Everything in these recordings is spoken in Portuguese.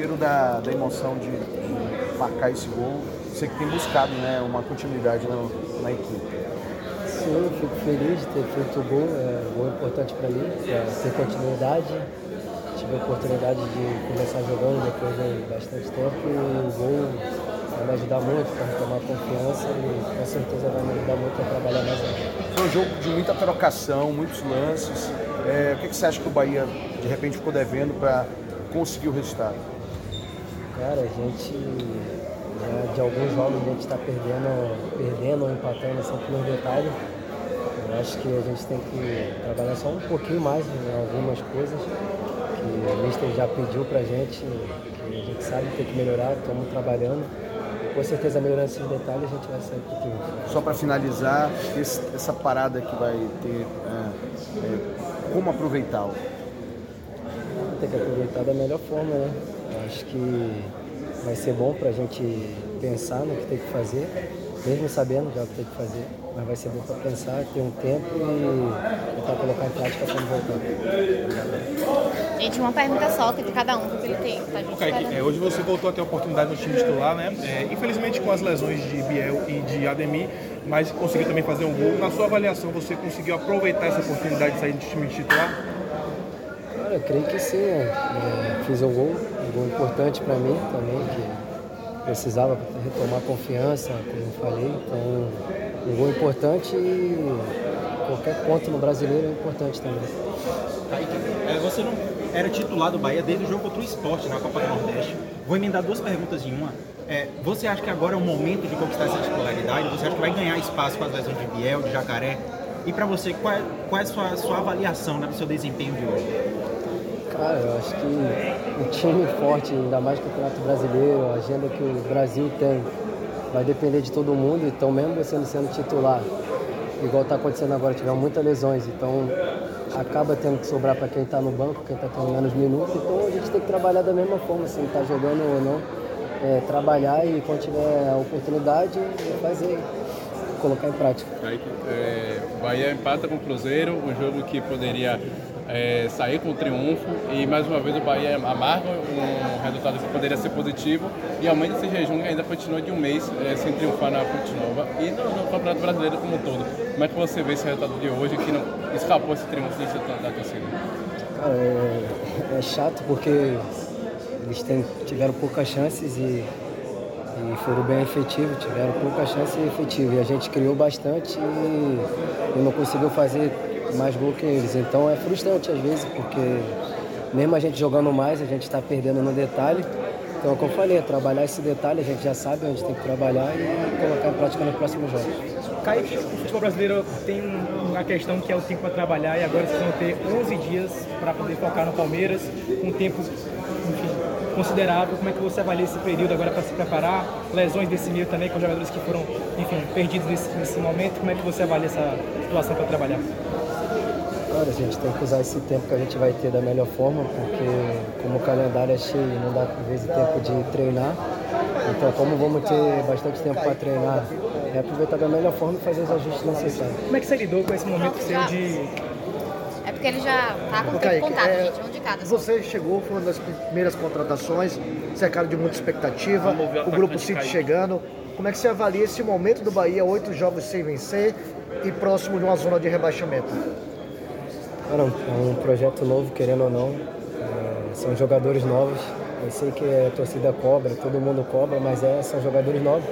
Primeiro da, da emoção de, de, marcar esse gol, você que tem buscado né, uma continuidade na, na equipe. Sim, fico feliz de ter feito o gol, é um gol importante para mim, é ter continuidade. Tive a oportunidade de começar jogando depois de bastante tempo e o gol vai me ajudar muito para retomar confiança e com certeza vai me ajudar muito a trabalhar mais ainda. Foi um jogo de muita trocação, muitos lances. É, o que, que você acha que o Bahia de repente ficou devendo para conseguir o resultado? Cara, a gente já de alguns jogos a gente está perdendo, perdendo ou empatando sempre nos detalhes. Eu acho que a gente tem que trabalhar só um pouquinho mais em algumas coisas que o Mister já pediu pra gente, que a gente sabe que tem que melhorar, estamos trabalhando. Com certeza melhorando esses detalhes a gente vai sair pro triunfo. Só para finalizar, esse, essa parada que vai ter, é, é, como aproveitá-lo? Tem que aproveitar da melhor forma, né? Eu acho que vai ser bom para a gente pensar no que tem que fazer, mesmo sabendo já o que tem que fazer, mas vai ser bom para pensar, ter um tempo e tentar colocar em prática quando voltar. Gente, uma pergunta só que de cada um, que ele tem. Tá, gente? Kaique, é, hoje você voltou a ter a oportunidade no time titular, né? É, infelizmente com as lesões de Biel e de Ademir, mas conseguiu também fazer um gol. Na sua avaliação, você conseguiu aproveitar essa oportunidade de sair do time titular? Cara, eu creio que sim. Né? Fiz um gol, um gol importante para mim também, que precisava retomar confiança, como eu falei. Então, um gol importante e qualquer ponto no brasileiro é importante também. Kaique, é, você não era titular do Bahia desde o jogo contra o Esporte na Copa do Nordeste. Vou emendar duas perguntas em uma. É, você acha que agora é o momento de conquistar essa titularidade? Você acha que vai ganhar espaço com as lesões de Biel, de Jacaré? E para você, qual é, qual é a sua, sua avaliação né, do seu desempenho de hoje? Cara, eu acho que o time forte, ainda mais o Campeonato Brasileiro, a agenda que o Brasil tem, vai depender de todo mundo. Então, mesmo você não sendo titular, igual está acontecendo agora, tiver muitas lesões, então acaba tendo que sobrar para quem está no banco, quem está tendo menos minutos. Então, a gente tem que trabalhar da mesma forma, se está jogando ou não. É, trabalhar e quando tiver a oportunidade, fazer, colocar em prática. É, Bahia empata com o Cruzeiro, um jogo que poderia é, sair com o triunfo e mais uma vez o Bahia amarga um resultado que poderia ser positivo e aumenta esse jejum ainda continua de um mês é, sem triunfar na Fonte Nova e no, no, Campeonato Brasileiro como um todo. Como é que você vê esse resultado de hoje que não escapou esse triunfo da torcida? Cara, é, é chato porque eles têm, tiveram poucas chances e, e foram bem efetivos, tiveram poucas chances e. E a gente criou bastante e, e não conseguiu fazer mais gol que eles. Então é frustrante às vezes, porque mesmo a gente jogando mais, a gente está perdendo no detalhe. Então, como eu falei, é trabalhar esse detalhe, a gente já sabe onde tem que trabalhar e colocar em prática nos próximos jogos. Kaique, o futebol brasileiro tem uma questão que é o tempo para trabalhar e agora vocês vão ter 11 dias para poder focar no Palmeiras, um tempo enfim, considerável. Como é que você avalia esse período agora para se preparar? Lesões desse meio também, com jogadores que foram enfim, perdidos nesse, nesse momento. Como é que você avalia essa situação para trabalhar? A gente tem que usar esse tempo que a gente vai ter da melhor forma, porque como o calendário é cheio, não dá às vezes tempo de treinar. Então, como vamos ter bastante tempo para treinar, é aproveitar da melhor forma e fazer os ajustes necessários. Como é que você lidou com esse momento seu de É porque ele já tá com o tempo contado, é, gente, um de cada. só. Você chegou, foi uma das primeiras contratações, cercado de muita expectativa, o grupo City chegando. Como é que você avalia esse momento do Bahia, oito jogos sem vencer e próximo de uma zona de rebaixamento? Cara, é um projeto novo, querendo ou não. É, são jogadores novos. Eu sei que a torcida cobra, todo mundo cobra, mas é, são jogadores novos.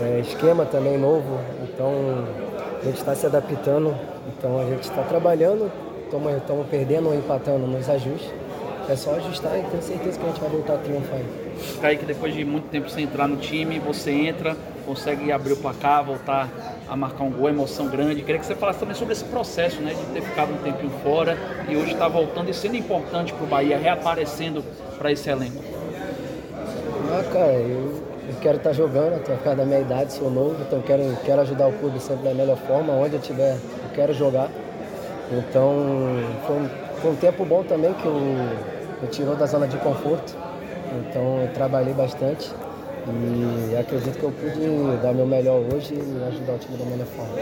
É, esquema também novo, então a gente está se adaptando, então a gente está trabalhando, estamos perdendo ou empatando nos ajustes. É só ajustar e tenho certeza que a gente vai voltar a triunfar. Kaique, depois de muito tempo sem entrar no time, você entra, consegue abrir o placar, voltar a marcar um gol, emoção grande. Queria que você falasse também sobre esse processo, né, de ter ficado um tempinho fora e hoje estar voltando e sendo importante para o Bahia, reaparecendo para esse elenco. Ah, cara, eu, eu quero estar jogando, estou por causa da minha idade, sou novo, então quero, quero ajudar o clube sempre da melhor forma, onde eu estiver, eu quero jogar. Então foi um, foi um tempo bom também que me tirou da zona de conforto. Então eu trabalhei bastante e acredito que eu pude dar meu melhor hoje e ajudar o time da melhor forma.